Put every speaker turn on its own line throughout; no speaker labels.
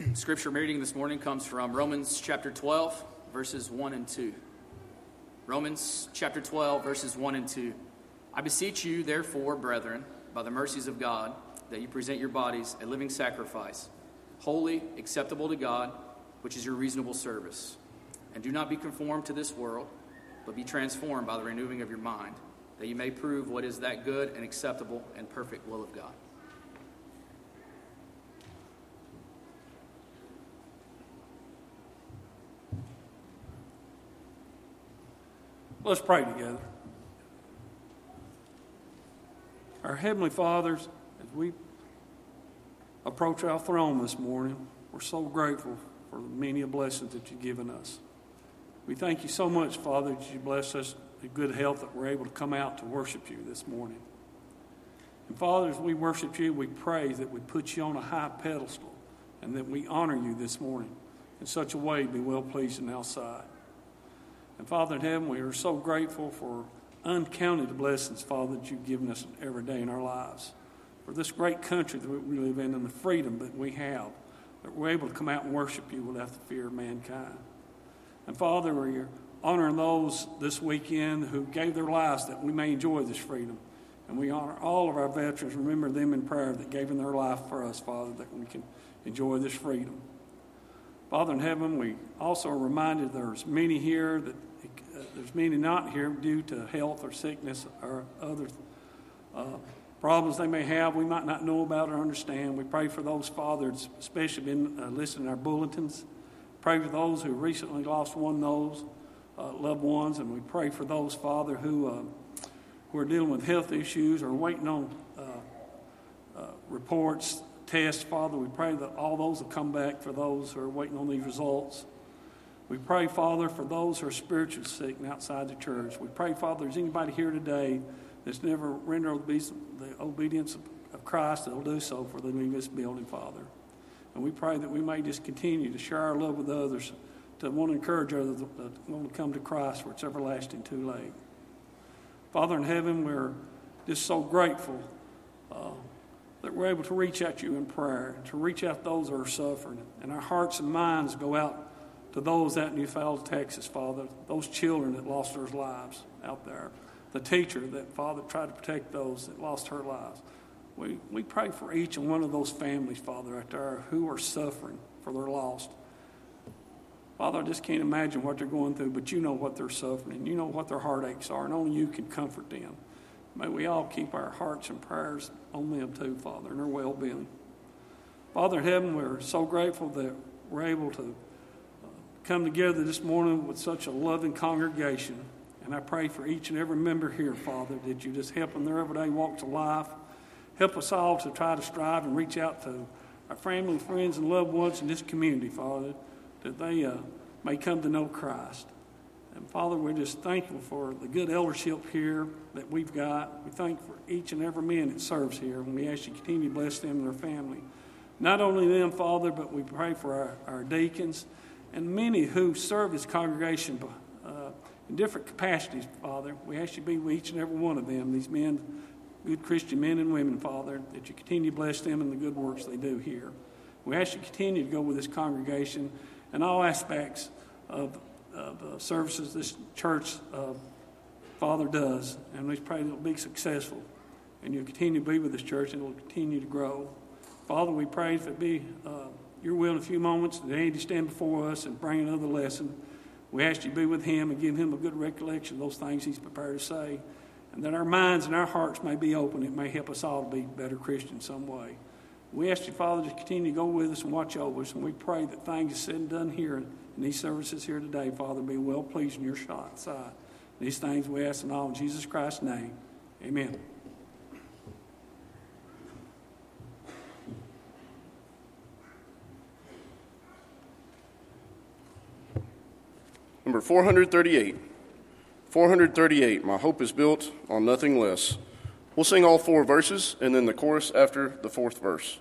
Scripture reading this morning comes from Romans chapter 12, verses 1 and 2. Romans chapter 12, verses 1 and 2. I beseech you, therefore, brethren, by the mercies of God, that you present your bodies a living sacrifice, holy, acceptable to God, which is your reasonable service. And do not be conformed to this world, but be transformed by the renewing of your mind, that you may prove what is that good and acceptable and perfect will of God.
Let's pray together. Our Heavenly Fathers, as we approach our throne this morning, we're so grateful for the many blessings that you've given us. We thank you so much, Father, that you bless us with good health that we're able to come out to worship you this morning. And Father, as we worship you, we pray that we put you on a high pedestal and that we honor you this morning in such a way to be well pleased in our sight. And Father in heaven, we are so grateful for uncounted blessings, Father, that you've given us every day in our lives. For this great country that we live in and the freedom that we have, that we're able to come out and worship you without the fear of mankind. And Father, we're honoring those this weekend who gave their lives that we may enjoy this freedom. And we honor all of our veterans, remember them in prayer that gave in their life for us, Father, that we can enjoy this freedom. Father in heaven, we also are reminded there's many here that there's many not here due to health or sickness or other uh, problems they may have we might not know about or understand. We pray for those fathers, especially been uh, listed in our bulletins. Pray for those who recently lost one of those uh, loved ones, and we pray for those, Father, who uh, who are dealing with health issues or waiting on uh, reports tests. Father, we pray that all those will come back for those who are waiting on these results. We pray, Father, for those who are spiritually sick and outside the church. We pray, Father, there's anybody here today that's never rendered the obedience of Christ that'll do so for they leave this building, Father. And we pray that we may just continue to share our love with others, to want to encourage others that want to come to Christ where it's everlasting too late. Father in heaven, we're just so grateful uh, that we're able to reach out to you in prayer, to reach out to those who are suffering. And our hearts and minds go out to those out in Eufaula, Texas, Father, those children that lost their lives out there, the teacher that, Father, tried to protect those that lost her lives. We, we pray for each and one of those families, Father, out there who are suffering for their lost. Father, I just can't imagine what they're going through, but you know what they're suffering. You know what their heartaches are, and only you can comfort them. May we all keep our hearts and prayers on them too, Father, and their well being. Father in heaven, we're so grateful that we're able to come together this morning with such a loving congregation. And I pray for each and every member here, Father, that you just help them their everyday walk to life. Help us all to try to strive and reach out to our family, friends, and loved ones in this community, Father, that they uh, may come to know Christ. And Father, we're just thankful for the good eldership here that we've got. We thank for each and every man that serves here, and we ask you continue to bless them and their family. Not only them, Father, but we pray for our, our deacons and many who serve this congregation uh, in different capacities, Father. We ask you to be with each and every one of them, these men, good Christian men and women, Father, that you continue to bless them and the good works they do here. We ask you to continue to go with this congregation in all aspects of of uh, services this church uh, Father does, and we pray that it'll be successful. And you'll continue to be with this church, and it'll continue to grow. Father, we pray if it be uh, your will in a few moments that Andy stand before us and bring another lesson. We ask you to be with him and give him a good recollection of those things he's prepared to say, and that our minds and our hearts may be open. It may help us all to be better Christians some way. We ask you, Father, to continue to go with us and watch over us, and we pray that things said and done here in these services here today, Father, be well pleased in your sight. These things we ask in all in Jesus Christ's name. Amen.
Number 438. 438, My Hope is Built on Nothing Less. We'll sing all four verses and then the chorus after the fourth verse.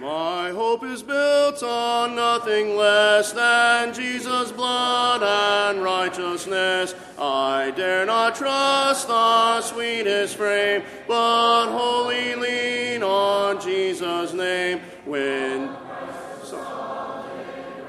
My hope is built on nothing less than Jesus' blood and righteousness. I dare not trust the sweetest frame, but wholly lean on Jesus' name. When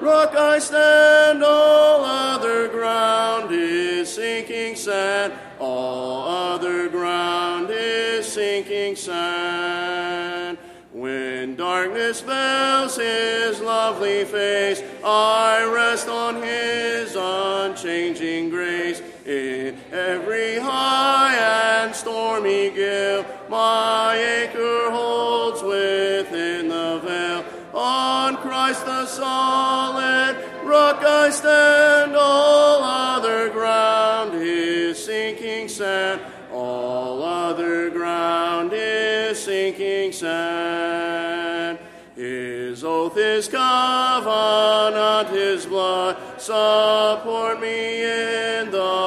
rock I stand, all other ground is sinking sand. All other ground is sinking sand. When darkness veils his lovely face, I rest on his unchanging grace. In every high and stormy gale, my anchor holds within the veil. On Christ the solid rock I stand, all other ground is sinking sand. All other ground is sinking sand. His oath, his covenant, his blood support me in the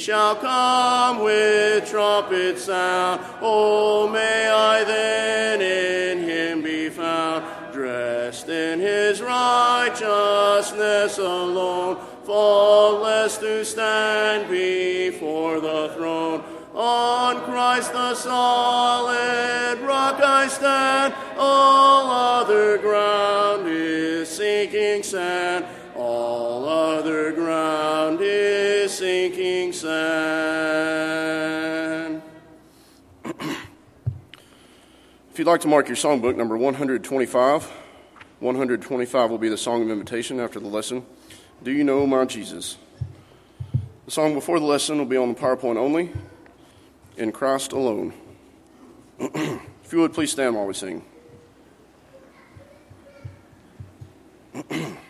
shall come with trumpet sound, oh, may I then in him be found, dressed in his righteousness alone, faultless to stand before the throne. On Christ the solid rock I stand, all other ground is sinking sand. You'd like to mark your songbook, number 125, 125 will be the song of invitation after the lesson. Do you know my Jesus? The song before the lesson will be on the PowerPoint only, in Christ alone. if you would please stand while we sing.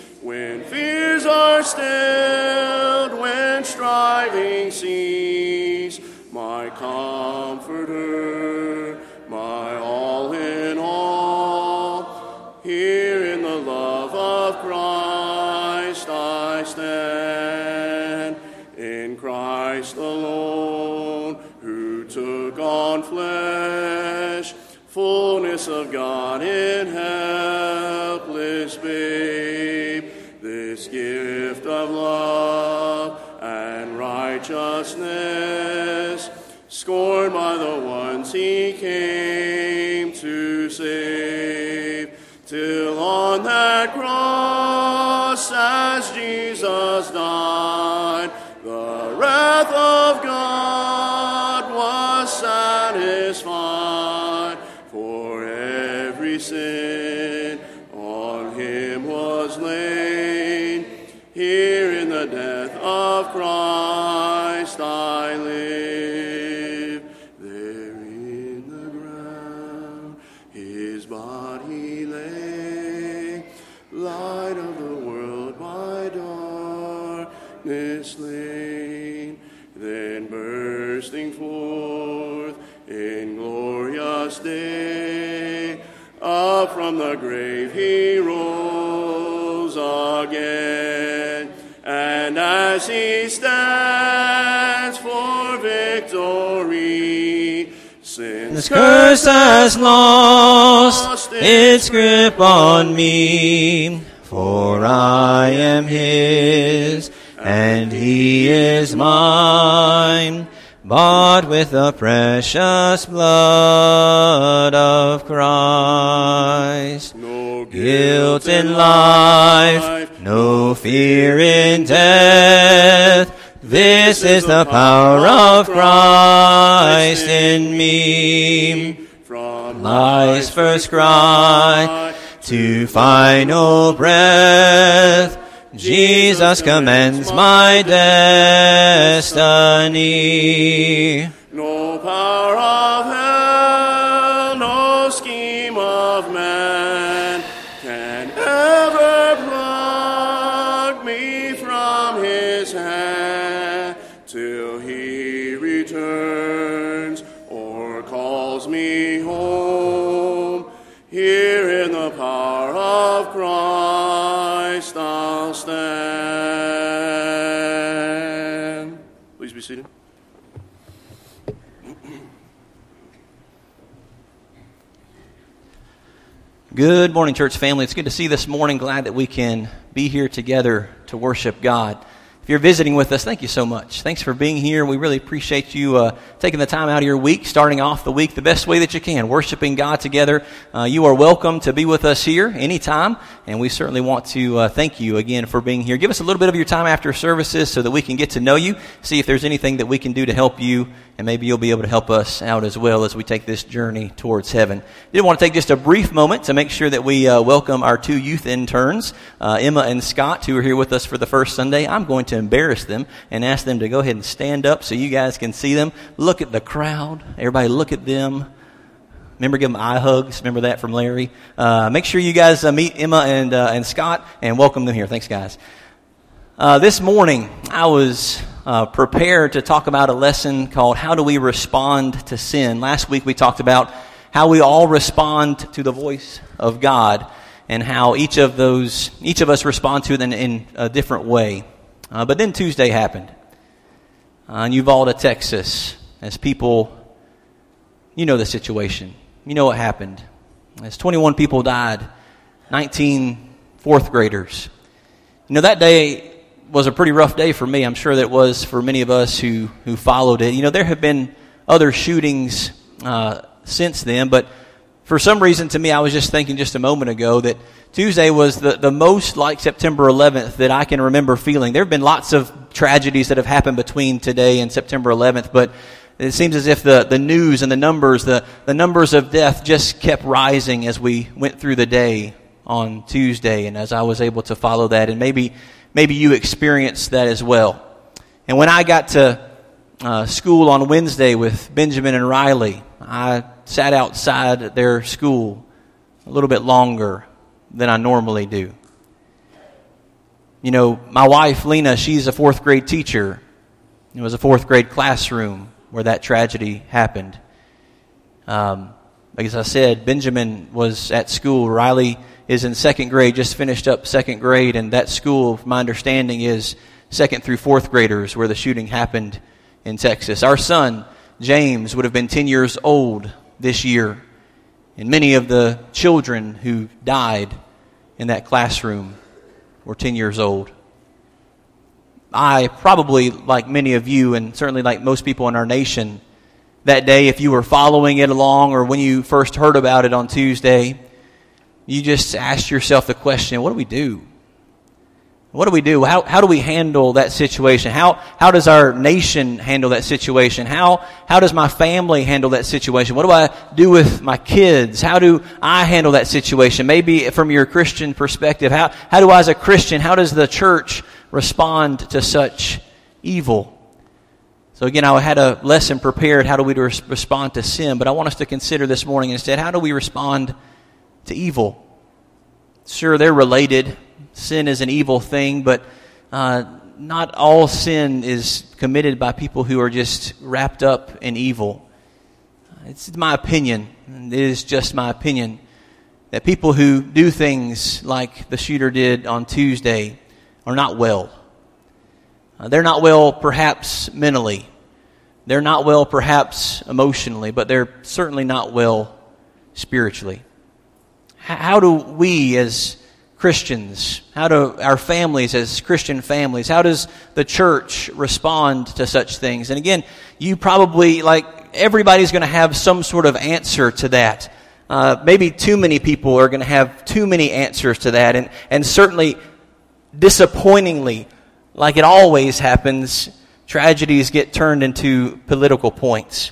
are stilled, when striving cease, of love and righteousness, scorned by the ones he came to save, till on that cross as Jesus died, the wrath of God was satisfied for every sin of Christ sin's
This curse has lost its grip on me, for I am his, and he is mine. bought with the precious blood of Christ.
No
Guilt in life, no fear in death. This is the power of Christ in me. Life's first cry to final breath. Jesus commends my destiny. Good morning, church family. It's good to see you this morning. Glad that we can be here together to worship God. If you're visiting with us, thank you so much. Thanks for being here. We really appreciate you uh, taking the time out of your week, starting off the week the best way that you can, worshiping God together. Uh, you are welcome to be with us here anytime, and we certainly want to uh, thank you again for being here. Give us a little bit of your time after services so that we can get to know you, see if there's anything that we can do to help you, and maybe you'll be able to help us out as well as we take this journey towards heaven. Did want to take just a brief moment to make sure that we uh, welcome our two youth interns, uh, Emma and Scott, who are here with us for the first Sunday. I'm going to embarrass them and ask them to go ahead and stand up so you guys can see them. Look at the crowd. Everybody look at them. Remember, give them eye hugs. Remember that from Larry. Uh, make sure you guys uh, meet Emma and, uh, and Scott and welcome them here. Thanks, guys. Uh, this morning, I was uh, prepared to talk about a lesson called How Do We Respond to Sin? Last week, we talked about how we all respond to the voice of God and how each of those, each of us respond to it in, in a different way. Uh, but then Tuesday happened. Uh, in Uvalde, Texas, as people, you know the situation. You know what happened. As 21 people died, 19 fourth graders. You know, that day was a pretty rough day for me. I'm sure that was for many of us who, who followed it. You know, there have been other shootings uh, since then, but for some reason to me, I was just thinking just a moment ago that Tuesday was the, the most like September 11th that I can remember feeling. There have been lots of tragedies that have happened between today and September 11th, but it seems as if the, the news and the numbers, the, the numbers of death just kept rising as we went through the day on Tuesday and as I was able to follow that. And maybe, maybe you experienced that as well. And when I got to uh, school on Wednesday with Benjamin and Riley, I sat outside their school a little bit longer than I normally do. You know, my wife, Lena, she's a fourth grade teacher. It was a fourth grade classroom where that tragedy happened. Um, as I said, Benjamin was at school. Riley is in second grade, just finished up second grade, and that school, my understanding, is second through fourth graders where the shooting happened in Texas. Our son, James, would have been 10 years old this year, and many of the children who died in that classroom were 10 years old. I probably, like many of you, and certainly like most people in our nation, that day, if you were following it along or when you first heard about it on Tuesday, you just asked yourself the question what do we do? What do we do? How, how do we handle that situation? How, how does our nation handle that situation? How, how does my family handle that situation? What do I do with my kids? How do I handle that situation? Maybe from your Christian perspective, how, how do I as a Christian, how does the church respond to such evil? So again, I had a lesson prepared. How do we respond to sin? But I want us to consider this morning instead, how do we respond to evil? Sure, they're related. Sin is an evil thing, but uh, not all sin is committed by people who are just wrapped up in evil. It's my opinion, it is just my opinion, that people who do things like the shooter did on Tuesday are not well. Uh, they're not well, perhaps mentally. They're not well, perhaps emotionally, but they're certainly not well spiritually. How do we, as Christians? How do our families, as Christian families, how does the church respond to such things? And again, you probably, like, everybody's going to have some sort of answer to that. Uh, maybe too many people are going to have too many answers to that. And, and certainly, disappointingly, like it always happens, tragedies get turned into political points.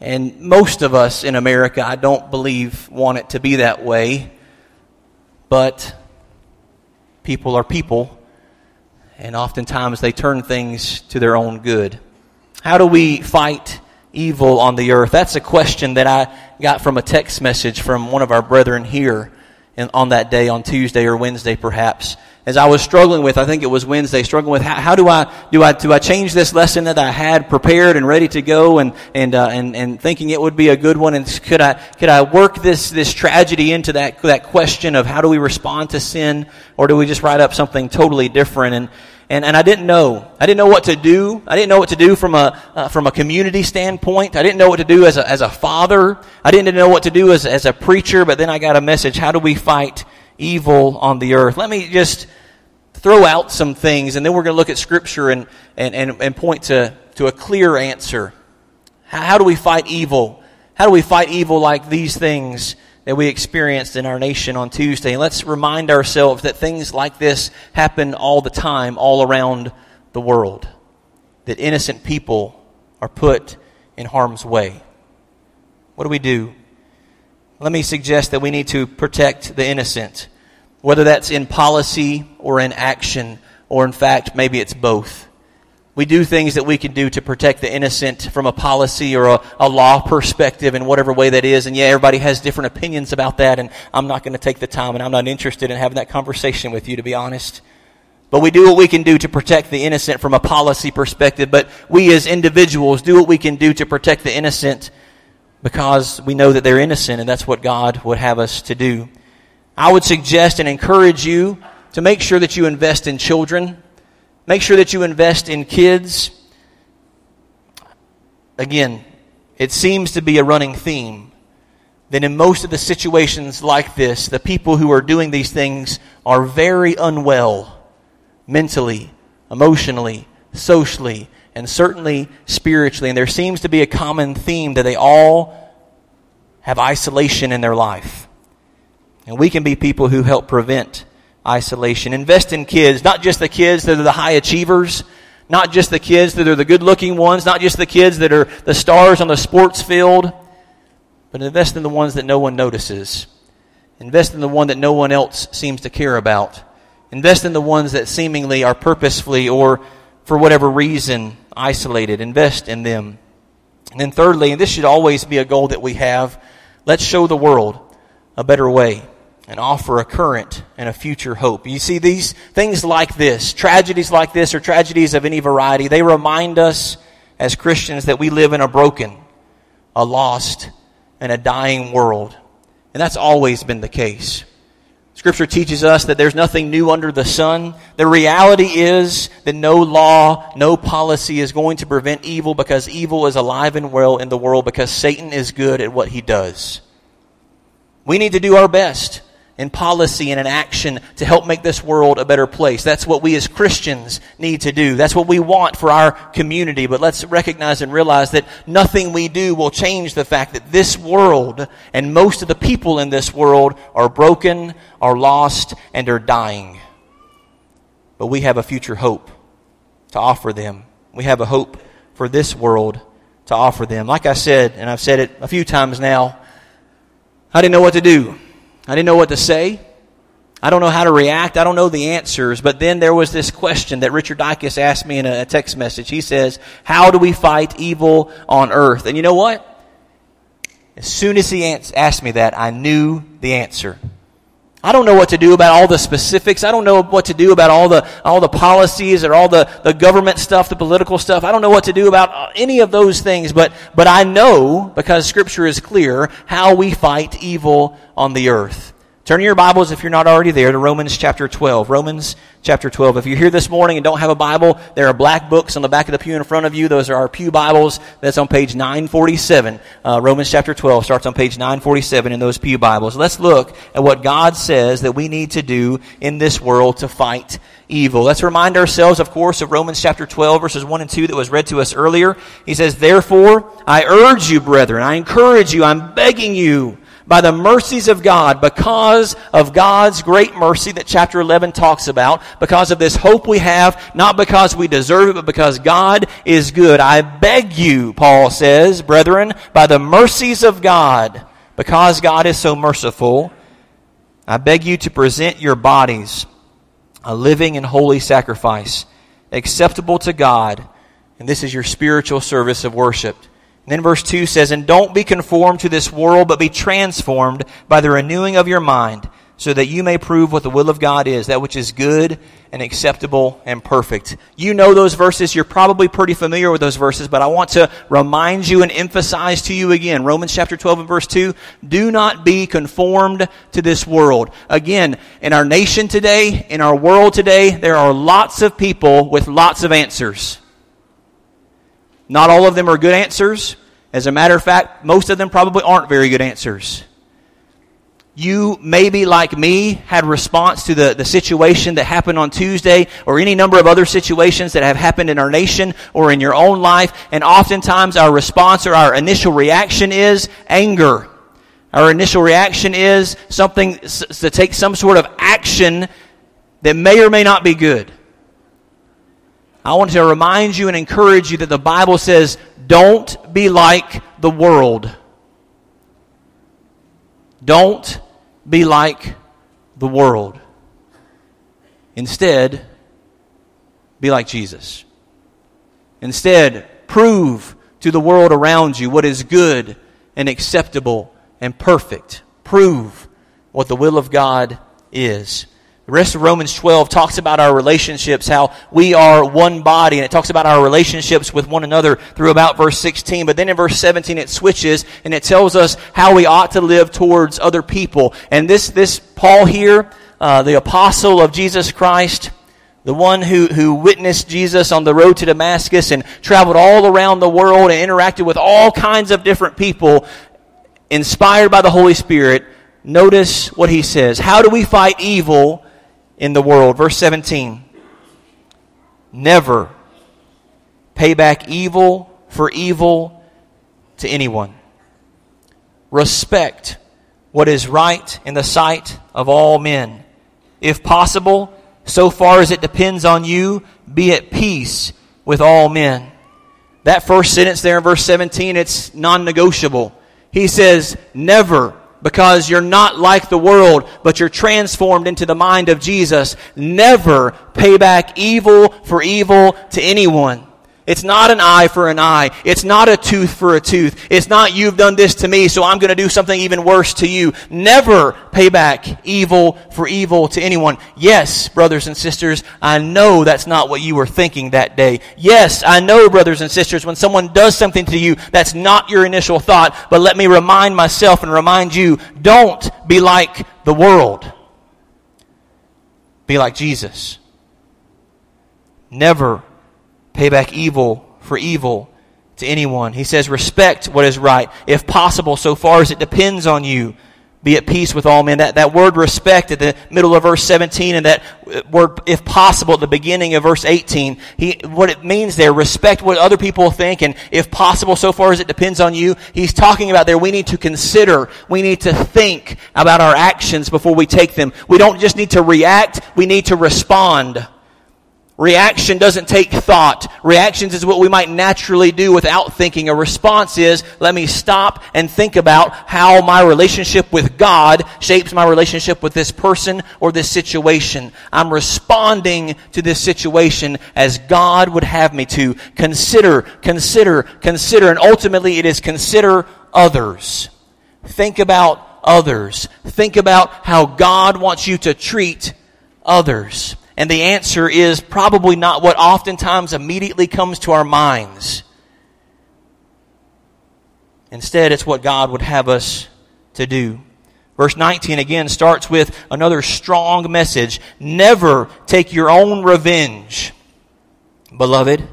And most of us in America, I don't believe, want it to be that way. But people are people, and oftentimes they turn things to their own good. How do we fight evil on the earth? That's a question that I got from a text message from one of our brethren here on that day, on Tuesday or Wednesday perhaps as I was struggling with, I think it was Wednesday, struggling with how, how do I do I do I change this lesson that I had prepared and ready to go, and and uh, and and thinking it would be a good one, and could I could I work this this tragedy into that that question of how do we respond to sin, or do we just write up something totally different? And and, and I didn't know. I didn't know what to do. I didn't know what to do from a, uh, from a community standpoint. I didn't know what to do as a, as a father. I didn't know what to do as, as a preacher, but then I got a message. How do we fight evil on the earth. Let me just throw out some things, and then we're going to look at Scripture and, and, and, and point to, to a clear answer. How, how do we fight evil? How do we fight evil like these things that we experienced in our nation on Tuesday? And let's remind ourselves that things like this happen all the time, all around the world. That innocent people are put in harm's way. What do we do? Let me suggest that we need to protect the innocent, whether that's in policy or in action, or in fact, maybe it's both. We do things that we can do to protect the innocent from a policy or a, a, law perspective in whatever way that is. And yeah, everybody has different opinions about that, and I'm not going to take the time and I'm not interested in having that conversation with you, to be honest. But we do what we can do to protect the innocent from a policy perspective, but we as individuals do what we can do to protect the innocent because we know that they're innocent and that's what God would have us to do. I would suggest and encourage you to make sure that you invest in children. Make sure that you invest in kids. Again, it seems to be a running theme that in most of the situations like this, the people who are doing these things are very unwell mentally, emotionally, socially, and certainly spiritually. And there seems to be a common theme that they all have isolation in their life. And we can be people who help prevent isolation. Invest in kids, not just the kids that are the high achievers, not just the kids that are the good looking ones, not just the kids that are the stars on the sports field, but invest in the ones that no one notices. Invest in the one that no one else seems to care about. Invest in the ones that seemingly are purposefully or for whatever reason isolated. Invest in them. And then, thirdly, and this should always be a goal that we have, let's show the world a better way and offer a current and a future hope. You see, these things like this, tragedies like this, or tragedies of any variety, they remind us as Christians that we live in a broken, a lost, and a dying world. And that's always been the case. Scripture teaches us that there's nothing new under the sun. The reality is that no law, no policy is going to prevent evil because evil is alive and well in the world because Satan is good at what he does. We need to do our best in policy and in action to help make this world a better place. That's what we as Christians need to do. That's what we want for our community. But let's recognize and realize that nothing we do will change the fact that this world and most of the people in this world are broken, are lost, and are dying. But we have a future hope to offer them. We have a hope for this world to offer them. Like I said, and I've said it a few times now, I didn't know what to do. I didn't know what to say. I don't know how to react. I don't know the answers. But then there was this question that Richard Dykes asked me in a text message. He says, How do we fight evil on earth? And you know what? As soon as he asked me that, I knew the answer. I don't know what to do about all the specifics. I don't know what to do about all the, all the policies or all the, the government stuff, the political stuff. I don't know what to do about uh, any of those things, but, but I know, because scripture is clear, how we fight evil on the earth. Turn your Bibles, if you're not already there, to Romans chapter 12. Romans chapter 12. If you're here this morning and don't have a Bible, there are black books on the back of the pew in front of you. Those are our Pew Bibles. That's on page 947. Uh, Romans chapter 12 starts on page 947 in those Pew Bibles. Let's look at what God says that we need to do in this world to fight evil. Let's remind ourselves, of course, of Romans chapter 12, verses 1 and 2 that was read to us earlier. He says, Therefore, I urge you, brethren, I encourage you, I'm begging you, by the mercies of God, because of God's great mercy that chapter 11 talks about, because of this hope we have, not because we deserve it, but because God is good. I beg you, Paul says, brethren, by the mercies of God, because God is so merciful, I beg you to present your bodies a living and holy sacrifice, acceptable to God, and this is your spiritual service of worship. And then verse 2 says, And don't be conformed to this world, but be transformed by the renewing of your mind, so that you may prove what the will of God is, that which is good and acceptable and perfect. You know those verses. You're probably pretty familiar with those verses, but I want to remind you and emphasize to you again. Romans chapter 12 and verse 2. Do not be conformed to this world. Again, in our nation today, in our world today, there are lots of people with lots of answers. Not all of them are good answers. As a matter of fact, most of them probably aren't very good answers. You, maybe like me, had response to the, the situation that happened on Tuesday or any number of other situations that have happened in our nation or in your own life. And oftentimes our response or our initial reaction is anger. Our initial reaction is something to take some sort of action that may or may not be good. I want to remind you and encourage you that the Bible says, don't be like the world. Don't be like the world. Instead, be like Jesus. Instead, prove to the world around you what is good and acceptable and perfect. Prove what the will of God is. The rest of Romans 12 talks about our relationships, how we are one body, and it talks about our relationships with one another through about verse 16. But then in verse 17 it switches and it tells us how we ought to live towards other people. And this, this Paul here, uh, the apostle of Jesus Christ, the one who, who witnessed Jesus on the road to Damascus and traveled all around the world and interacted with all kinds of different people, inspired by the Holy Spirit, notice what he says. How do we fight evil in the world. Verse 17 Never pay back evil for evil to anyone. Respect what is right in the sight of all men. If possible, so far as it depends on you, be at peace with all men. That first sentence there in verse 17, it's non negotiable. He says, Never because you're not like the world, but you're transformed into the mind of Jesus. Never pay back evil for evil to anyone. It's not an eye for an eye. It's not a tooth for a tooth. It's not you've done this to me, so I'm going to do something even worse to you. Never pay back evil for evil to anyone. Yes, brothers and sisters, I know that's not what you were thinking that day. Yes, I know, brothers and sisters, when someone does something to you, that's not your initial thought. But let me remind myself and remind you, don't be like the world. Be like Jesus. Never pay back evil for evil to anyone. He says, respect what is right, if possible, so far as it depends on you. Be at peace with all men. That, that word respect at the middle of verse 17 and that uh, word, if possible, at the beginning of verse 18, he, what it means there, respect what other people think and if possible, so far as it depends on you, he's talking about there, we need to consider, we need to think about our actions before we take them. We don't just need to react, we need to respond. Reaction doesn't take thought. Reactions is what we might naturally do without thinking. A response is, let me stop and think about how my relationship with God shapes my relationship with this person or this situation. I'm responding to this situation as God would have me to. Consider, consider, consider, and ultimately it is consider others. Think about others. Think about how God wants you to treat others. And the answer is probably not what oftentimes immediately comes to our minds. Instead, it's what God would have us to do. Verse 19 again starts with another strong message. Never take your own revenge, beloved,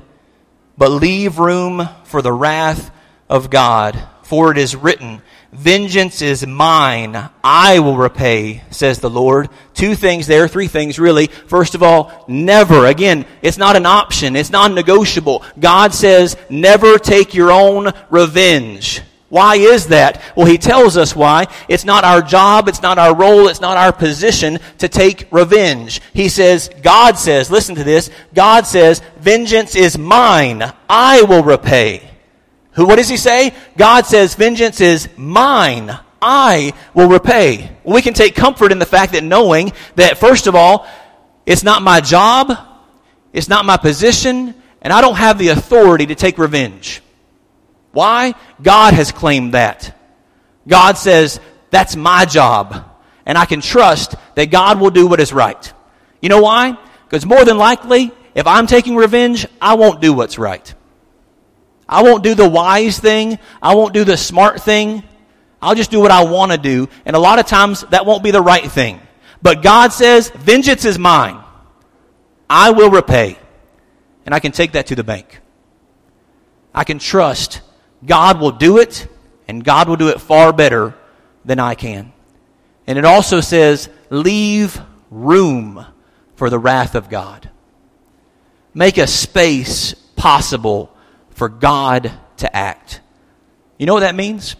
but leave room for the wrath of God. For it is written, Vengeance is mine. I will repay, says the Lord. Two things there, three things really. First of all, never. Again, it's not an option. It's non-negotiable. God says, never take your own revenge. Why is that? Well, he tells us why. It's not our job, it's not our role, it's not our position to take revenge. He says, God says, listen to this, God says, vengeance is mine. I will repay. Who, what does he say? God says, vengeance is mine. I will repay. We can take comfort in the fact that knowing that, first of all, it's not my job, it's not my position, and I don't have the authority to take revenge. Why? God has claimed that. God says, that's my job. And I can trust that God will do what is right. You know why? Because more than likely, if I'm taking revenge, I won't do what's right. I won't do the wise thing. I won't do the smart thing. I'll just do what I want to do. And a lot of times that won't be the right thing. But God says, vengeance is mine. I will repay. And I can take that to the bank. I can trust God will do it, and God will do it far better than I can. And it also says, leave room for the wrath of God. Make a space possible for God to act. You know what that means?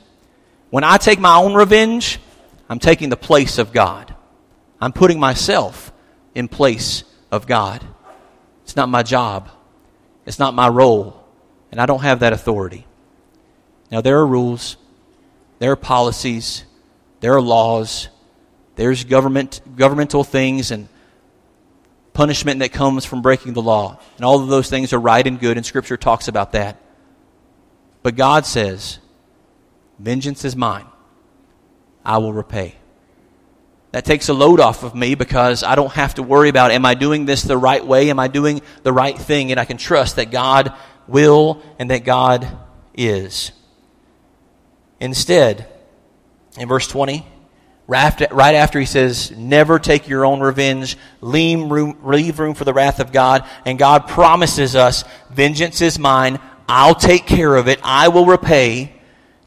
When I take my own revenge, I'm taking the place of God. I'm putting myself in place of God. It's not my job. It's not my role. And I don't have that authority. Now, there are rules, there are policies, there are laws, there's government, governmental things and punishment that comes from breaking the law. And all of those things are right and good, and Scripture talks about that. But God says, Vengeance is mine, I will repay. That takes a load off of me because I don't have to worry about am I doing this the right way? Am I doing the right thing? And I can trust that God will and that God is. Instead, in verse 20, right after he says, Never take your own revenge, leave room, leave room for the wrath of God, and God promises us, Vengeance is mine, I'll take care of it, I will repay.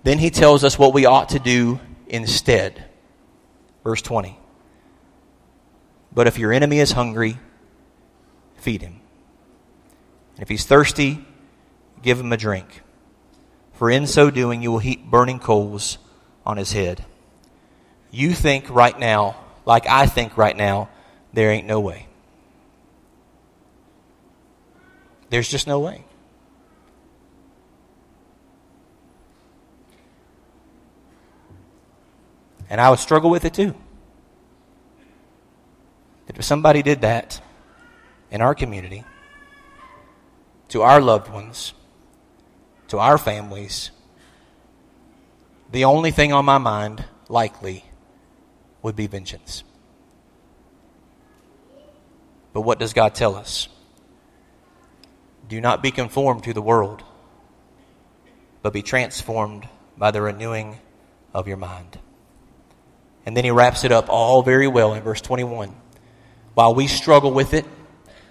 Then he tells us what we ought to do instead. Verse 20. But if your enemy is hungry, feed him. And if he's thirsty, give him a drink for in so doing you will heap burning coals on his head. You think right now, like I think right now, there ain't no way. There's just no way. And I would struggle with it too. If somebody did that in our community, to our loved ones, to our families, the only thing on my mind, likely, would be vengeance. But what does God tell us? Do not be conformed to the world, but be transformed by the renewing of your mind. And then he wraps it up all very well in verse 21. While we struggle with it,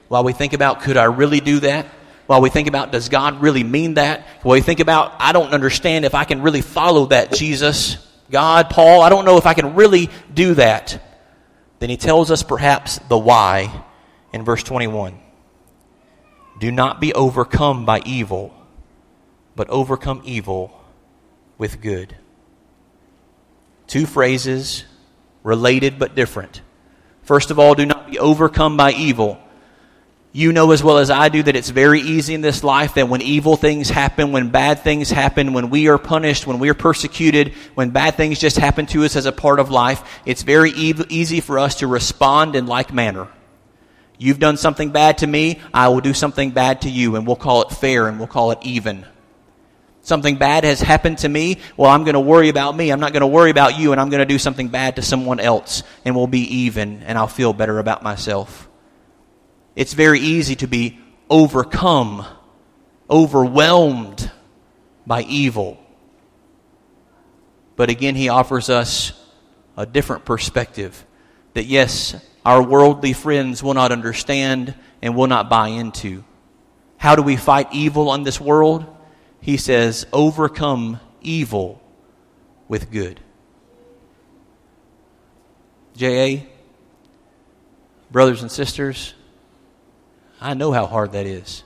while we think about, could I really do that? while we think about, does God really mean that? While we think about, I don't understand if I can really follow that, Jesus, God, Paul, I don't know if I can really do that. Then he tells us perhaps the why in verse 21. Do not be overcome by evil, but overcome evil with good. Two phrases, related but different. First of all, do not be overcome by evil. You know as well as I do that it's very easy in this life that when evil things happen, when bad things happen, when we are punished, when we are persecuted, when bad things just happen to us as a part of life, it's very e- easy for us to respond in like manner. You've done something bad to me, I will do something bad to you, and we'll call it fair and we'll call it even. Something bad has happened to me, well, I'm going to worry about me. I'm not going to worry about you, and I'm going to do something bad to someone else, and we'll be even, and I'll feel better about myself. It's very easy to be overcome, overwhelmed by evil. But again, he offers us a different perspective. That yes, our worldly friends will not understand and will not buy into. How do we fight evil in this world? He says, overcome evil with good. J.A., brothers and sisters, I know how hard that is.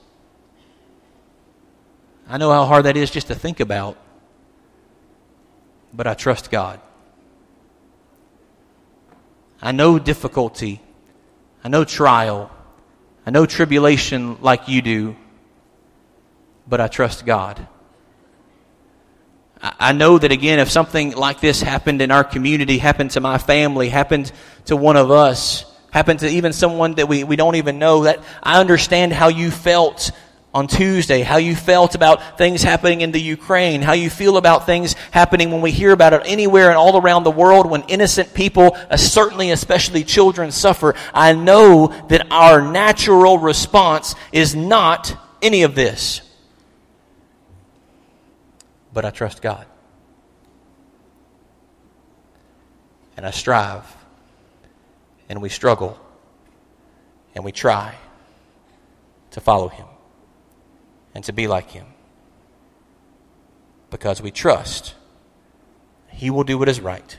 I know how hard that is just to think about, but I trust God. I know difficulty. I know trial. I know tribulation like you do, but I trust God. I know that again, if something like this happened in our community, happened to my family, happened to one of us, happened to even someone that we, we don't even know, that I understand how you felt on Tuesday, how you felt about things happening in the Ukraine, how you feel about things happening when we hear about it anywhere and all around the world when innocent people, uh, certainly especially children, suffer. I know that our natural response is not any of this. But I trust God. And I strive. And we struggle. And we try to follow Him and to be like Him. Because we trust He will do what is right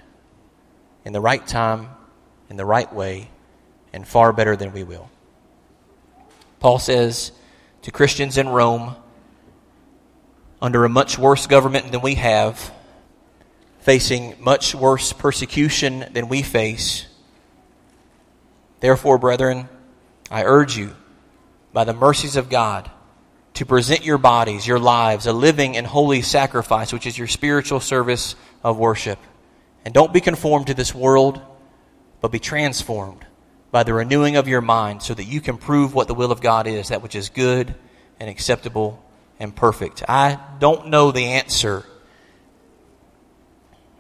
in the right time, in the right way, and far better than we will. Paul says to Christians in Rome, under a much worse government than we have, facing much worse persecution than we face. Therefore, brethren, I urge you, by the mercies of God, to present your bodies, your lives, a living and holy sacrifice, which is your spiritual service of worship. And don't be conformed to this world, but be transformed by the renewing of your mind so that you can prove what the will of God is, that which is good and acceptable and perfect. I don't know the answer.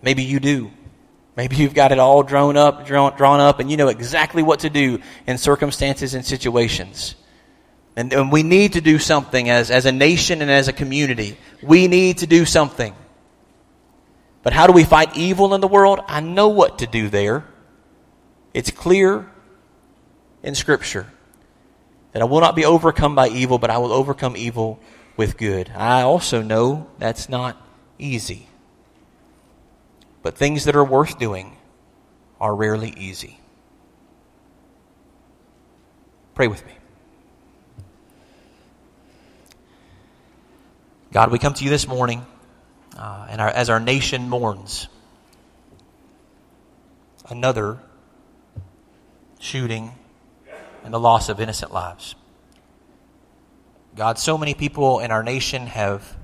Maybe you do. Maybe you've got it all drawn up, drawn, drawn up, and you know exactly what to do in circumstances and situations. And, and we need to do something as, as a nation and as a community. We need to do something. But how do we fight evil in the world? I know what to do there. It's clear in Scripture that I will not be overcome by evil, but I will overcome evil with good. I also know that's not easy. But things that are worth doing are rarely easy. Pray with me. God, we come to you this morning, uh, and our, as our nation mourns another shooting and the loss of innocent lives. God, so many people in our nation have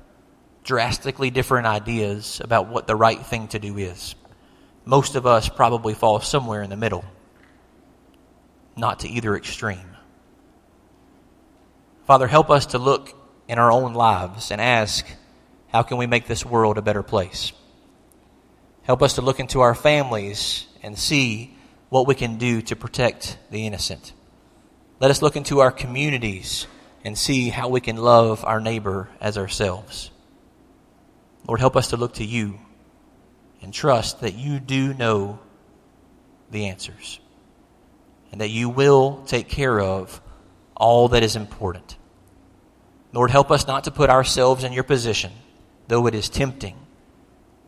drastically different ideas about what the right thing to do is. Most of us probably fall somewhere in the middle, not to either extreme. Father, help us to look in our own lives and ask, how can we make this world a better place? Help us to look into our families and see what we can do to protect the innocent. Let us look into our communities and see how we can love our neighbor as ourselves. Lord, help us to look to you and trust that you do know the answers and that you will take care of all that is important. Lord, help us not to put ourselves in your position, though it is tempting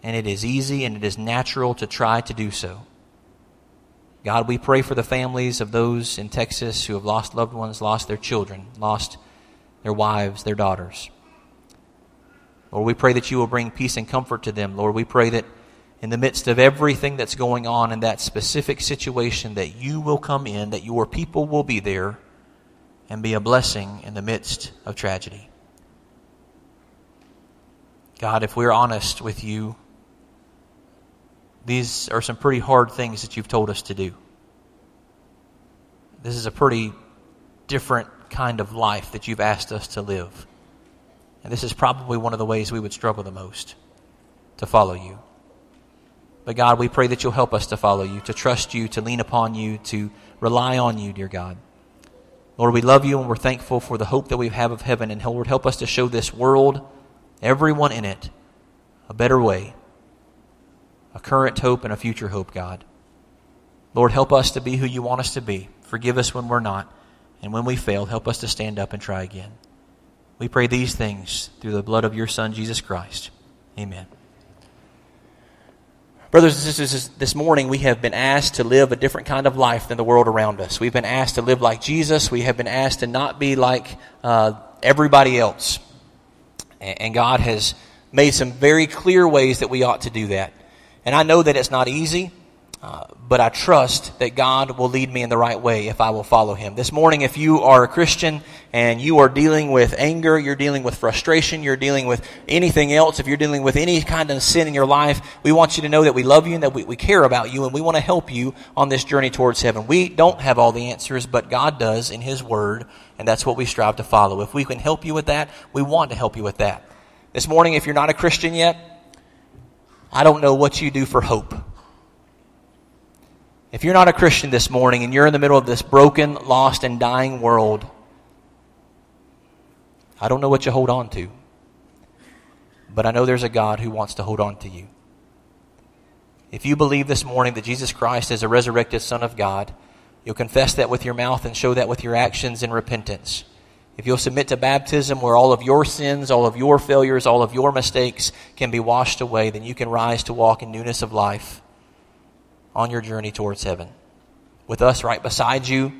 and it is easy and it is natural to try to do so. God, we pray for the families of those in Texas who have lost loved ones, lost their children, lost their wives, their daughters. Lord, we pray that you will bring peace and comfort to them. Lord, we pray that in the midst of everything that's going on in that specific situation, that you will come in, that your people will be there and be a blessing in the midst of tragedy. God, if we're honest with you, these are some pretty hard things that you've told us to do. This is a pretty different kind of life that you've asked us to live. And this is probably one of the ways we would struggle the most to follow you. But God, we pray that you'll help us to follow you, to trust you, to lean upon you, to rely on you, dear God. Lord, we love you and we're thankful for the hope that we have of heaven. And Lord, help us to show this world, everyone in it, a better way, a current hope, and a future hope, God. Lord, help us to be who you want us to be. Forgive us when we're not. And when we fail, help us to stand up and try again. We pray these things through the blood of your Son, Jesus Christ. Amen. Brothers and sisters, this morning we have been asked to live a different kind of life than the world around us. We've been asked to live like Jesus. We have been asked to not be like uh, everybody else. And God has made some very clear ways that we ought to do that. And I know that it's not easy. But I trust that God will lead me in the right way if I will follow Him. This morning, if you are a Christian and you are dealing with anger, you're dealing with frustration, you're dealing with anything else, if you're dealing with any kind of sin in your life, we want you to know that we love you and that we, we care about you and we want to help you on this journey towards heaven. We don't have all the answers, but God does in His Word, and that's what we strive to follow. If we can help you with that, we want to help you with that. This morning, if you're not a Christian yet, I don't know what you do for hope. If you're not a Christian this morning and you're in the middle of this broken, lost, and dying world, I don't know what you hold on to. But I know there's a God who wants to hold on to you. If you believe this morning that Jesus Christ is a resurrected Son of God, you'll confess that with your mouth and show that with your actions in repentance. If you'll submit to baptism where all of your sins, all of your failures, all of your mistakes can be washed away, then you can rise to walk in newness of life on your journey towards heaven. With us right beside you,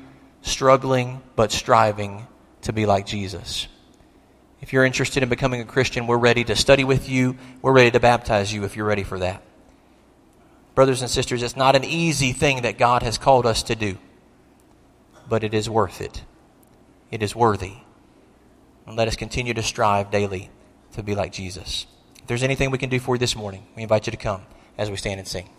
struggling but striving to be like Jesus. If you're interested in becoming a Christian, we're ready to study with you. We're ready to baptize you if you're ready for that. Brothers and sisters, it's not an easy thing that God has called us to do, but it is worth it. It is worthy. And let us continue to strive daily to be like Jesus. If there's anything we can do for you this morning, we invite you to come as we stand and sing.